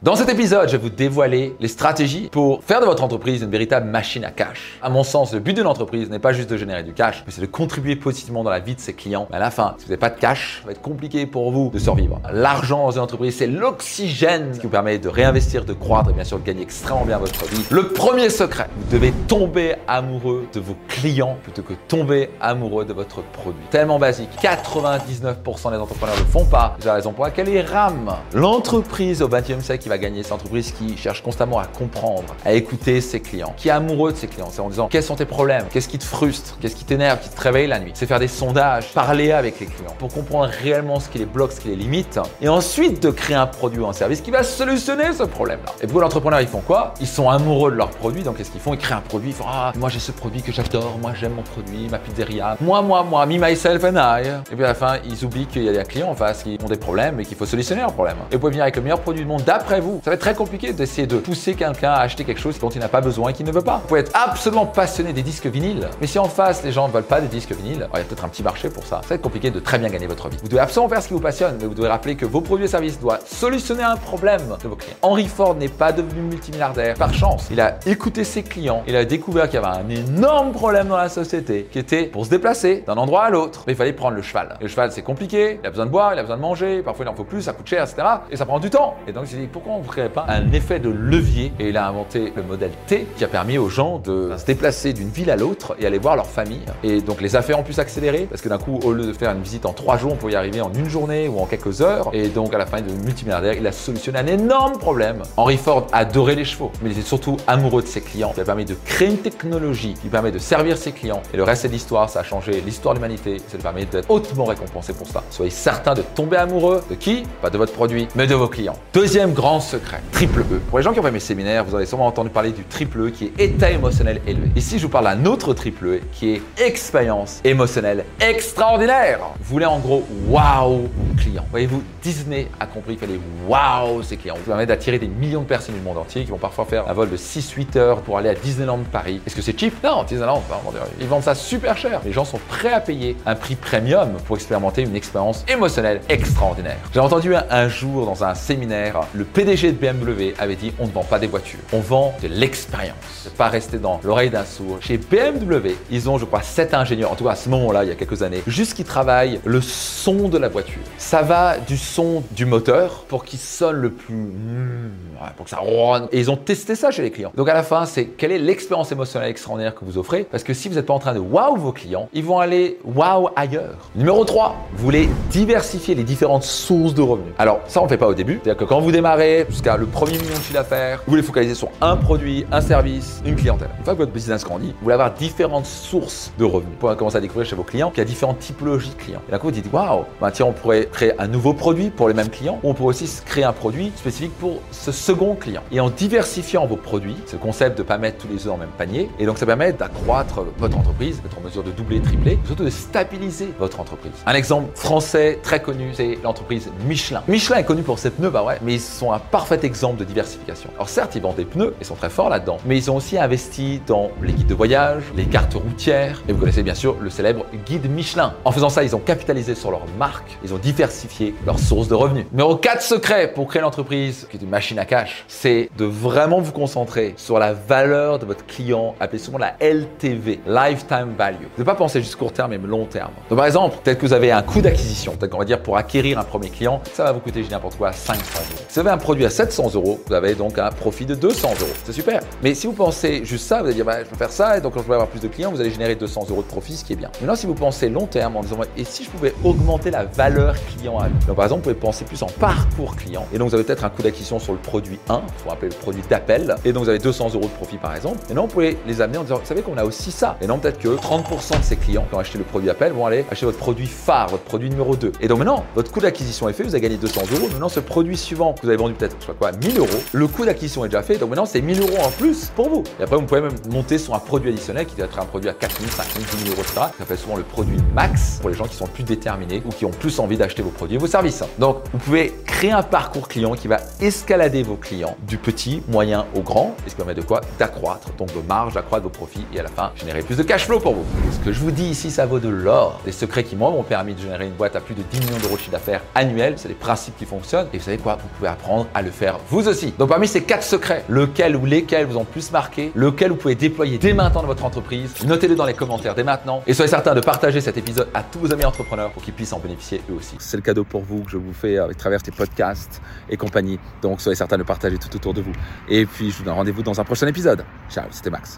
Dans cet épisode, je vais vous dévoiler les stratégies pour faire de votre entreprise une véritable machine à cash. À mon sens, le but d'une entreprise n'est pas juste de générer du cash, mais c'est de contribuer positivement dans la vie de ses clients. Mais à la fin, si vous n'avez pas de cash, ça va être compliqué pour vous de survivre. L'argent dans une entreprise, c'est l'oxygène qui vous permet de réinvestir, de croître et bien sûr de gagner extrêmement bien votre vie. Le premier secret, vous devez tomber amoureux de vos clients plutôt que tomber amoureux de votre produit. Tellement basique. 99% des entrepreneurs ne le font pas. C'est la raison pour laquelle ils rament. L'entreprise au 20e siècle va gagner, cette entreprise qui cherche constamment à comprendre, à écouter ses clients, qui est amoureux de ses clients. C'est en disant quels sont tes problèmes, qu'est-ce qui te frustre, qu'est-ce qui t'énerve, qui te réveille la nuit? C'est faire des sondages, parler avec les clients pour comprendre réellement ce qui les bloque, ce qui les limite, et ensuite de créer un produit ou un service qui va solutionner ce problème-là. Et pour l'entrepreneur, ils font quoi? Ils sont amoureux de leur produit, donc qu'est-ce qu'ils font? Ils créent un produit, ils font ah moi j'ai ce produit que j'adore, moi j'aime mon produit, ma pizzeria, moi moi moi, me myself and I. Et puis à la fin, ils oublient qu'il y a des clients en face qui ont des problèmes et qu'il faut solutionner leurs problèmes. Et vous pouvez venir avec le meilleur produit du monde d'après vous. Ça va être très compliqué d'essayer de pousser quelqu'un à acheter quelque chose dont il n'a pas besoin et qu'il ne veut pas. Vous pouvez être absolument passionné des disques vinyles, mais si en face les gens ne veulent pas des disques vinyles, il y a peut-être un petit marché pour ça. Ça va être compliqué de très bien gagner votre vie. Vous devez absolument faire ce qui vous passionne, mais vous devez rappeler que vos produits et services doivent solutionner un problème de vos clients. Henry Ford n'est pas devenu multimilliardaire par chance. Il a écouté ses clients, il a découvert qu'il y avait un énorme problème dans la société qui était pour se déplacer d'un endroit à l'autre. Mais il fallait prendre le cheval. le cheval, c'est compliqué, il a besoin de boire, il a besoin de manger, parfois il en faut plus, ça coûte cher, etc. Et ça prend du temps. Et donc il s'est dit pourquoi on ne créerait pas un effet de levier et il a inventé le modèle T qui a permis aux gens de se déplacer d'une ville à l'autre et aller voir leur famille. Et donc les affaires ont pu s'accélérer parce que d'un coup, au lieu de faire une visite en trois jours, on pouvait y arriver en une journée ou en quelques heures. Et donc à la fin, de multimilliardaire, il a solutionné un énorme problème. Henry Ford adorait les chevaux, mais il était surtout amoureux de ses clients. Il a permis de créer une technologie qui permet de servir ses clients. Et le reste de l'histoire, ça a changé l'histoire de l'humanité. Ça lui permet d'être hautement récompensé pour ça. Soyez certain de tomber amoureux de qui? Pas de votre produit, mais de vos clients. Deuxième grand secret, triple E. Pour les gens qui ont fait mes séminaires, vous avez sûrement entendu parler du triple E qui est état émotionnel élevé. Ici, je vous parle d'un autre triple E qui est expérience émotionnelle extraordinaire. Vous voulez en gros wow vos clients. Voyez-vous, Disney a compris qu'il fallait wow ses clients. Ça permet d'attirer des millions de personnes du monde entier qui vont parfois faire un vol de 6-8 heures pour aller à Disneyland Paris. Est-ce que c'est cheap? Non, Disneyland, ils vendent ça super cher. Les gens sont prêts à payer un prix premium pour expérimenter une expérience émotionnelle extraordinaire. J'ai entendu un, jour dans un séminaire, le PDG de BMW avait dit on ne vend pas des voitures, on vend de l'expérience. Ne pas rester dans l'oreille d'un sourd. Chez BMW, ils ont, je crois, 7 ingénieurs, en tout cas à ce moment-là, il y a quelques années, juste qui travaillent le de la voiture. Ça va du son du moteur pour qu'il sonne le plus. Hmm, pour que ça ronne. Et ils ont testé ça chez les clients. Donc à la fin, c'est quelle est l'expérience émotionnelle extraordinaire que vous offrez? Parce que si vous n'êtes pas en train de wow vos clients, ils vont aller wow ailleurs. Numéro 3, vous voulez diversifier les différentes sources de revenus. Alors ça, on ne fait pas au début. C'est-à-dire que quand vous démarrez jusqu'à le premier million de chiffre d'affaires, vous voulez focaliser sur un produit, un service, une clientèle. Une fois que votre business grandit, vous voulez avoir différentes sources de revenus. Pour commencer à découvrir chez vos clients qu'il y a différentes typologies de clients. Et d'un coup, vous dites waouh, bah, tiens, on pourrait créer un nouveau produit pour les mêmes clients ou on pourrait aussi créer un produit spécifique pour ce second client. Et en diversifiant vos produits, le concept de pas mettre tous les œufs dans le même panier. Et donc ça permet d'accroître votre entreprise, d'être en mesure de doubler, tripler, surtout de stabiliser votre entreprise. Un exemple français très connu, c'est l'entreprise Michelin. Michelin est connu pour ses pneus, bah ouais, mais ils sont un parfait exemple de diversification. Alors certes, ils vendent des pneus, ils sont très forts là-dedans, mais ils ont aussi investi dans les guides de voyage, les cartes routières, et vous connaissez bien sûr le célèbre guide Michelin. En faisant ça, ils ont capitalisé sur leur marque, ils ont diversifié leurs sources de revenus. Numéro 4 secret pour créer l'entreprise qui est une machine à cash, c'est de vraiment vous concentrer sur la valeur de votre client, appelée souvent la LTV, Lifetime Value. Ne pas penser juste court terme, mais long terme. Donc par exemple, peut-être que vous avez un coût d'acquisition, peut-être qu'on va dire pour acquérir un premier client, ça va vous coûter, je n'importe quoi, 500 euros. Si vous avez un produit à 700 euros, vous avez donc un profit de 200 euros. C'est super. Mais si vous pensez juste ça, vous allez dire, bah, je peux faire ça, et donc quand je vais avoir plus de clients, vous allez générer 200 euros de profit, ce qui est bien. Maintenant, si vous pensez long terme en disant, et si je pouvais augmenter la valeur client à Donc par exemple, vous pouvez penser plus en parcours client, et donc vous avez peut-être un coût d'acquisition sur le produit 1, il faut appeler le produit d'appel, et donc vous avez 200 euros de profit par exemple. Et non, vous pouvez les amener en disant, vous savez qu'on a aussi ça. Et non, peut-être que 30% de ces clients qui ont acheté le produit appel vont aller acheter votre produit phare, votre produit numéro 2. Et donc maintenant, votre coût d'acquisition est fait, vous avez gagné 200 euros. Maintenant, ce produit suivant que vous avez vendu peut-être, je sais quoi, 1000 euros, le coût d'acquisition est déjà fait. Donc maintenant, c'est 1000 euros en plus pour vous. Et après, vous pouvez même monter sur un produit additionnel qui doit être un produit à 4000, 5000, 10 000 euros, etc. Ça fait souvent le produit max pour les gens qui sont plus déterminés ou qui ont plus envie d'acheter vos produits et vos services. Donc, vous pouvez créer un parcours client qui va escalader vos clients du petit, moyen au grand, et ce qui permet de quoi? D'accroître donc vos marges, d'accroître vos profits et à la fin générer plus de cash flow pour vous. Ce que je vous dis ici, ça vaut de l'or. Des secrets qui moi m'ont permis de générer une boîte à plus de 10 millions d'euros de chiffre d'affaires annuel. C'est des principes qui fonctionnent. Et vous savez quoi? Vous pouvez apprendre à le faire vous aussi. Donc parmi ces quatre secrets, lequel ou lesquels vous ont plus marqué, lequel vous pouvez déployer dès maintenant dans votre entreprise, notez-le dans les commentaires dès maintenant et soyez certain de partager cet épisode à tous vos amis entrepreneurs pour qu'ils puissent en bénéficier eux aussi. C'est le cadeau pour vous que je vous fais à travers ces podcasts et compagnie. Donc soyez certain de partager tout autour de vous. Et puis je vous donne rendez-vous dans un prochain épisode. Ciao, c'était Max.